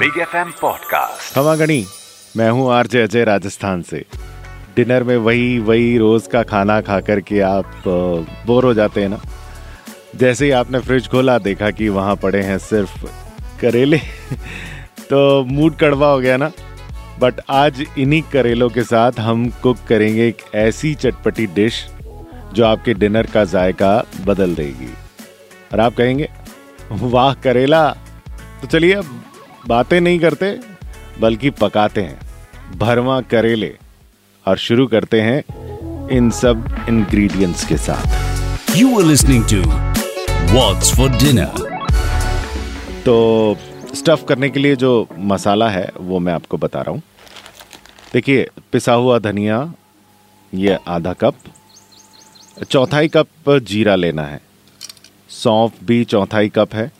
Big F M podcast खमागणी मैं हूँ आरजे अजय राजस्थान से। डिनर में वही वही रोज का खाना खा कर के आप बोर हो जाते हैं ना? जैसे ही आपने फ्रिज खोला, देखा कि वहाँ पड़े हैं सिर्फ़ करेले तो मूड कड़वा हो गया ना? बट आज इन्हीं करेलों के साथ हम कुक करेंगे एक ऐसी चटपटी डिश, जो आपके डिनर का जायका बदल देगी। और आप कहेंगे, वाह, करेला! तो चलिए अब बातें नहीं करते बल्कि पकाते हैं। भरवा करेले और शुरू करते हैं इन सब इंग्रेडिएंट्स के साथ। You are listening to what's for dinner तो स्टफ़ करने के लिए जो मसाला है वो मैं आपको बता रहा हूँ। देखिए पिसा हुआ धनिया ये आधा कप। चौथाई कप जीरा लेना है। सौंफ भी चौथाई कप है।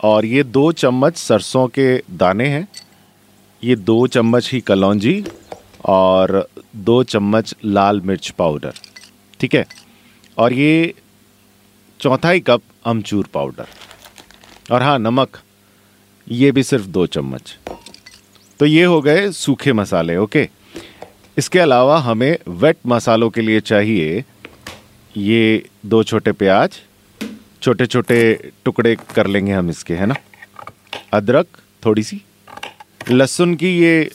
और ये दो चम्मच सरसों के दाने हैं। ये दो चम्मच ही कलौजी और दो चम्मच लाल मिर्च पाउडर, ठीक है? और ये चौथाई कप अमचूर पाउडर। और हाँ नमक, ये भी सिर्फ़ दो चम्मच। तो ये हो गए सूखे मसाले, ओके? इसके अलावा हमें वेट मसालों के लिए चाहिए ये दो छोटे प्याज छोटे छोटे टुकड़े कर लेंगे हम इसके, है ना? अदरक थोड़ी सी लहसुन की ये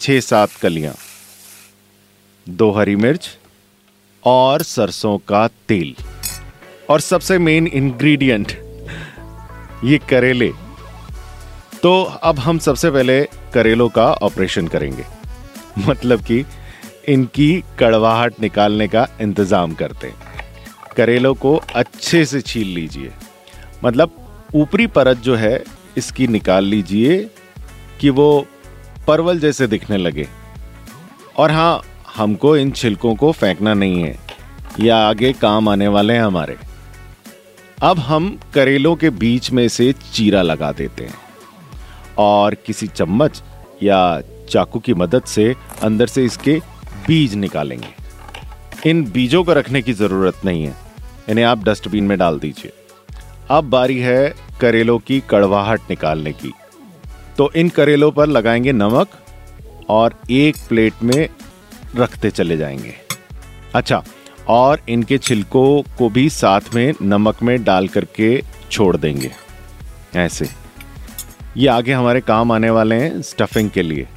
छः सात कलियाँ। दो हरी मिर्च और सरसों का तेल। और सबसे मेन इंग्रेडिएंट ये करेले। तो अब हम सबसे पहले करेलों का ऑपरेशन करेंगे। मतलब कि इनकी कड़वाहट निकालने का इंतज़ाम करते हैं। करेलों को अच्छे से छील लीजिए। मतलब ऊपरी परत जो है, इसकी निकाल लीजिए कि वो परवल जैसे दिखने लगे। और हाँ हमको इन छिलकों को फेंकना नहीं है। या आगे काम आने वाले हैं हमारे। अब हम करेलों के बीच में से चीरा लगा देते हैं। और किसी चम्मच या चाकू की मदद से अंदर से इसके बीज निकालेंगे। इन बीजों को रखने की ज़रूरत नहीं है। इन्हें आप डस्टबिन में डाल दीजिए। अब बारी है करेलों की कड़वाहट निकालने की। तो इन करेलों पर लगाएँगे नमक और एक प्लेट में रखते चले जाएँगे। अच्छा और इनके छिलकों को भी साथ में नमक में डाल करके छोड़ देंगे। ऐसे। ये आगे हमारे काम आने वाले हैं स्टफिंग के लिए।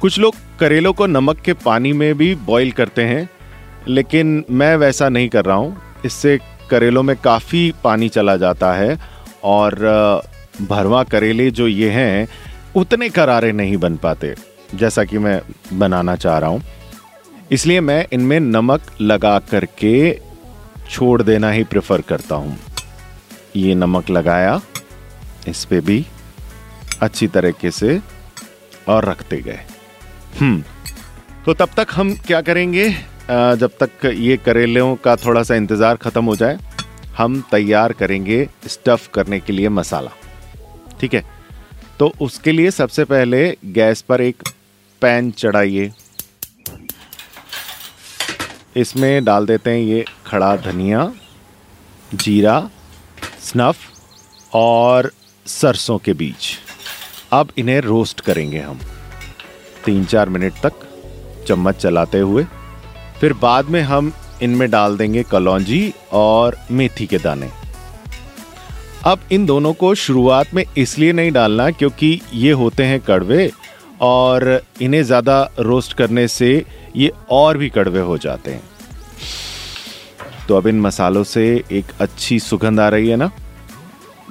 कुछ लोग करेलों को नमक के पानी में भी बॉईल करते हैं, लेकिन मैं वैसा नहीं कर रहा हूँ। इससे करेलों में काफ़ी पानी चला जाता है और भरवा करेले जो ये हैं, उतने करारे नहीं बन पाते, जैसा कि मैं बनाना चाह रहा हूँ। इसलिए मैं इनमें नमक लगा करके छोड़ देना ही प्रेफर करता हूँ। ये नमक लगाया, इस पर भी अच्छी तरीके से और रखते गए। हम्म तो तब तक हम क्या करेंगे? जब तक ये करेलों का थोड़ा सा इंतज़ार ख़त्म हो जाए, हम तैयार करेंगे स्टफ़ करने के लिए मसाला। ठीक है? तो उसके लिए सबसे पहले गैस पर एक पैन चढ़ाइए। इसमें डाल देते हैं ये खड़ा धनिया, जीरा स्नफ और सरसों के बीज। अब इन्हें रोस्ट करेंगे हम। तीन चार मिनट तक चम्मच चलाते हुए फिर बाद में हम इनमें डाल देंगे कलौजी और मेथी के दाने। अब इन दोनों को शुरुआत में इसलिए नहीं डालना क्योंकि ये होते हैं कड़वे और इन्हें ज़्यादा रोस्ट करने से ये और भी कड़वे हो जाते हैं। तो अब इन मसालों से एक अच्छी सुगंध आ रही है ना?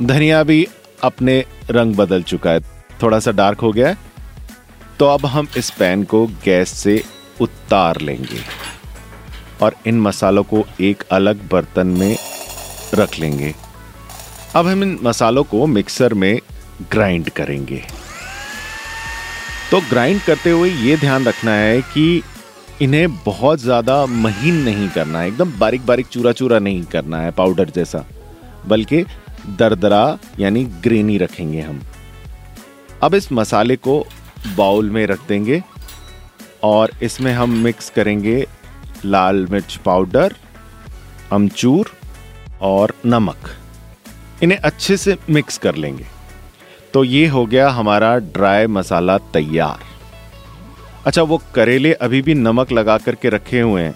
धनिया भी अपने रंग बदल चुका है। थोड़ा सा डार्क हो गया है। तो अब हम इस पैन को गैस से उतार लेंगे। और इन मसालों को एक अलग बर्तन में रख लेंगे। अब हम इन मसालों को मिक्सर में ग्राइंड करेंगे। तो ग्राइंड करते हुए ये ध्यान रखना है कि इन्हें बहुत ज़्यादा महीन नहीं करना है, एकदम बारीक बारीक चूरा चूरा नहीं करना है, पाउडर जैसा। बल्कि दरदरा यानी ग्रेनी रखेंगे हम। अब इस मसाले को बाउल में रख देंगे और इसमें हम मिक्स करेंगे लाल मिर्च पाउडर, अमचूर और नमक। इन्हें अच्छे से मिक्स कर लेंगे। तो ये हो गया हमारा ड्राई मसाला तैयार। अच्छा वो करेले अभी भी नमक लगा करके रखे हुए हैं।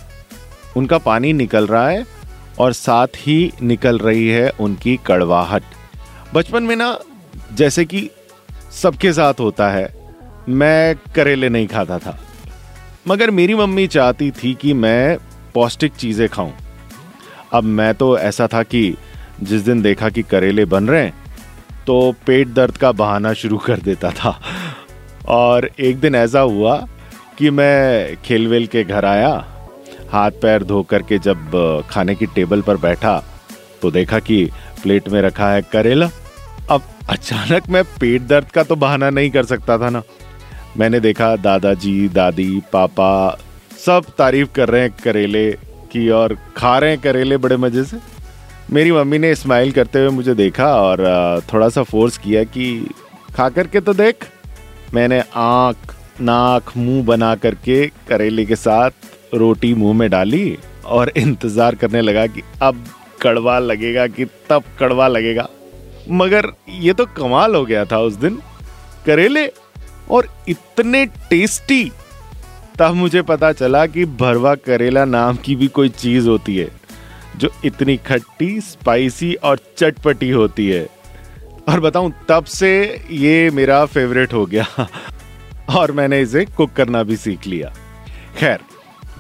उनका पानी निकल रहा है और साथ ही निकल रही है उनकी कड़वाहट। बचपन में ना, जैसे कि सबके साथ होता है, मैं करेले नहीं खाता था। मगर मेरी मम्मी चाहती थी कि मैं पौष्टिक चीज़ें खाऊं। अब मैं तो ऐसा था कि जिस दिन देखा कि करेले बन रहे हैं तो पेट दर्द का बहाना शुरू कर देता था। और एक दिन ऐसा हुआ कि मैं खेल वेल के घर आया हाथ पैर धो कर के जब खाने की टेबल पर बैठा तो देखा कि प्लेट में रखा है करेला। अब अचानक मैं पेट दर्द का तो बहाना नहीं कर सकता था ना। मैंने देखा दादाजी, दादी, पापा सब तारीफ़ कर रहे हैं करेले की और खा रहे हैं करेले बड़े मज़े से। मेरी मम्मी ने स्माइल करते हुए मुझे देखा और थोड़ा सा फोर्स किया कि खा करके तो देख। मैंने आँख, नाक, मुँह बना करके करेले के साथ रोटी मुँह में डाली और इंतज़ार करने लगा कि अब कड़वा लगेगा कि तब कड़वा लगेगा। मगर ये तो कमाल हो गया था उस दिन। करेले और इतने टेस्टी, तब मुझे पता चला कि भरवा करेला नाम की भी कोई चीज़ होती है, जो इतनी खट्टी स्पाइसी और चटपटी होती है। और बताऊँ, तब से ये मेरा फेवरेट हो गया, और मैंने इसे कुक करना भी सीख लिया। खैर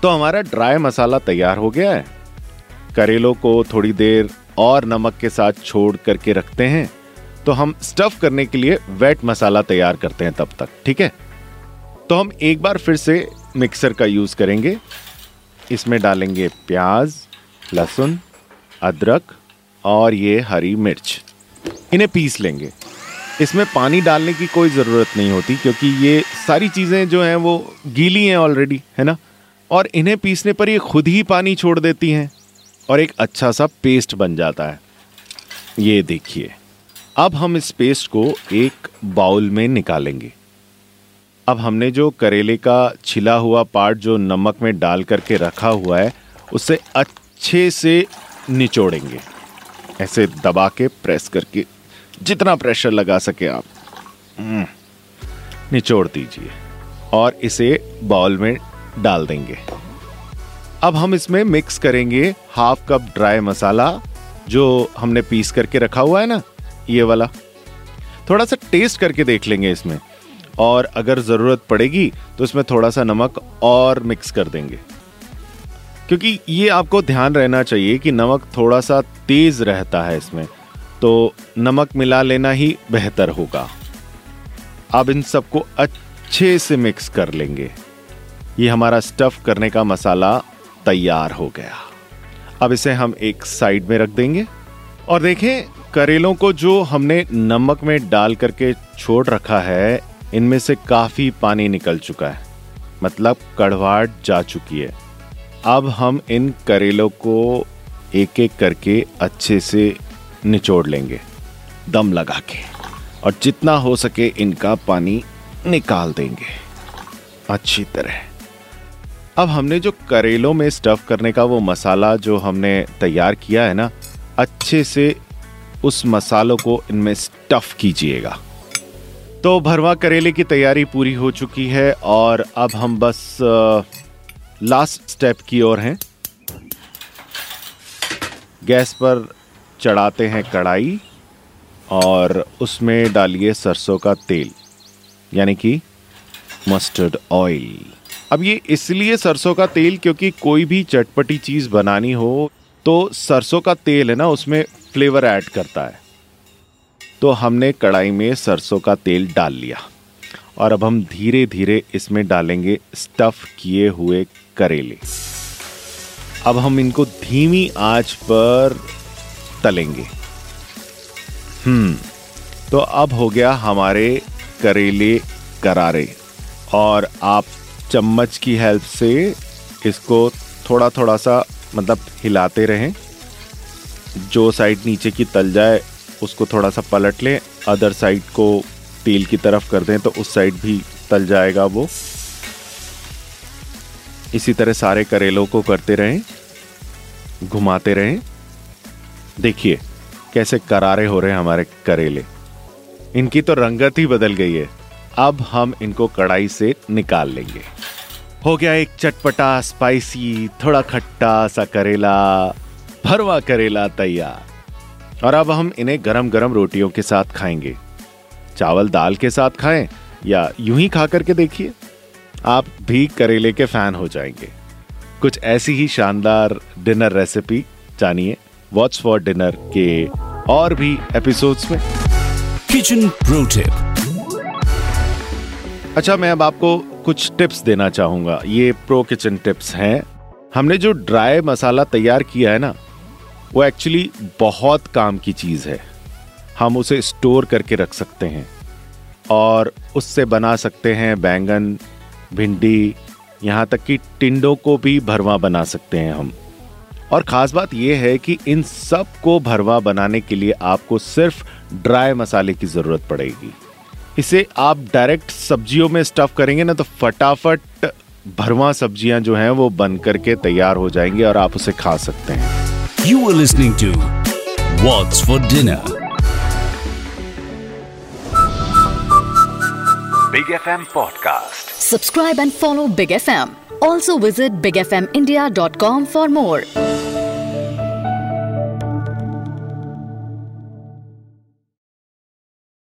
तो हमारा ड्राई मसाला तैयार हो गया है। करेलों को थोड़ी देर और नमक के साथ छोड़ करके रखते हैं। तो हम स्टफ़ करने के लिए वेट मसाला तैयार करते हैं तब तक, ठीक है? तो हम एक बार फिर से मिक्सर का यूज़ करेंगे। इसमें डालेंगे प्याज, लहसुन, अदरक और ये हरी मिर्च। इन्हें पीस लेंगे। इसमें पानी डालने की कोई ज़रूरत नहीं होती क्योंकि ये सारी चीज़ें जो हैं वो गीली हैं ऑलरेडी है ना? और इन्हें पीसने पर ये खुद ही पानी छोड़ देती हैं और एक अच्छा सा पेस्ट बन जाता है। ये देखिए। अब हम इस पेस्ट को एक बाउल में निकालेंगे। अब हमने जो करेले का छिला हुआ पार्ट जो नमक में डाल करके रखा हुआ है उसे अच्छे से निचोड़ेंगे। ऐसे दबा के प्रेस करके जितना प्रेशर लगा सके आप हम्म, निचोड़ दीजिए और इसे बाउल में डाल देंगे। अब हम इसमें मिक्स करेंगे हाफ़ कप ड्राई मसाला जो हमने पीस करके रखा हुआ है ना? ये वाला। थोड़ा सा टेस्ट करके देख लेंगे इसमें। और अगर ज़रूरत पड़ेगी तो इसमें थोड़ा सा नमक और मिक्स कर देंगे। क्योंकि ये आपको ध्यान रहना चाहिए कि नमक थोड़ा सा तेज़ रहता है इसमें। तो नमक मिला लेना ही बेहतर होगा। अब इन सबको अच्छे से मिक्स कर लेंगे। ये हमारा स्टफ़ करने का मसाला तैयार हो गया। अब इसे हम एक साइड में रख देंगे। और देखें करेलों को जो हमने नमक में डाल करके छोड़ रखा है, इनमें से काफ़ी पानी निकल चुका है। मतलब कड़वाहट जा चुकी है। अब हम इन करेलों को एक एक करके अच्छे से निचोड़ लेंगे, दम लगा के। और जितना हो सके इनका पानी निकाल देंगे। अच्छी तरह। अब हमने जो करेलों में स्टफ़ करने का वो मसाला जो हमने तैयार किया है ना, अच्छे से उस मसालों को इनमें स्टफ़ कीजिएगा। तो भरवा करेले की तैयारी पूरी हो चुकी है और अब हम बस लास्ट स्टेप की ओर हैं। गैस पर चढ़ाते हैं कढ़ाई और उसमें डालिए सरसों का तेल, यानी कि मस्टर्ड ऑयल अब ये इसलिए सरसों का तेल क्योंकि कोई भी चटपटी चीज़ बनानी हो तो सरसों का तेल है ना, उसमें फ्लेवर ऐड करता है। तो हमने कढ़ाई में सरसों का तेल डाल लिया और अब हम धीरे धीरे इसमें डालेंगे स्टफ़ किए हुए करेले। अब हम इनको धीमी आँच पर तलेंगे। हम्म तो अब हो गया हमारे करेले करारे और आप चम्मच की हेल्प से इसको थोड़ा थोड़ा सा मतलब हिलाते रहें। जो साइड नीचे की तल जाए, उसको थोड़ा सा पलट लें। अदर साइड को तेल की तरफ़ कर दें तो उस साइड भी तल जाएगा वो। इसी तरह सारे करेलों को करते रहें, घुमाते रहें। देखिए, कैसे करारे हो रहे हैं हमारे करेले। इनकी तो रंगत ही बदल गई है। अब हम इनको कढ़ाई से निकाल लेंगे। हो गया एक चटपटा स्पाइसी थोड़ा खट्टा सा करेला। भरवा करेला तैयार। और अब हम इन्हें गरम गरम रोटियों के साथ खाएँगे। चावल दाल के साथ खाएँ या यूँ ही खा करके देखिए आप भी करेले के फ़ैन हो जाएँगे। कुछ ऐसी ही शानदार डिनर रेसिपी जानिए वॉट्स फॉर डिनर के और भी एपिसोड्स में। किचन प्रो टिप अच्छा मैं अब आपको कुछ टिप्स देना चाहूँगा। ये प्रो किचन टिप्स हैं। हमने जो ड्राई मसाला तैयार किया है ना वो एक्चुअली बहुत काम की चीज़ है। हम उसे स्टोर करके रख सकते हैं और उससे बना सकते हैं बैंगन, भिंडी, यहाँ तक कि टिंडों को भी भरवा बना सकते हैं हम। और ख़ास बात यह है कि इन सबको भरवा बनाने के लिए आपको सिर्फ़ ड्राई मसाले की ज़रूरत पड़ेगी। इसे आप डायरेक्ट सब्जियों में स्टफ़ करेंगे ना तो फटाफट भरवा सब्ज़ियाँ जो हैं वो बन करके तैयार हो जाएँगी और आप उसे खा सकते हैं। You are listening to What's for Dinner? Big FM Podcast. Subscribe and follow Big FM. Also visit bigfmindia.com for more.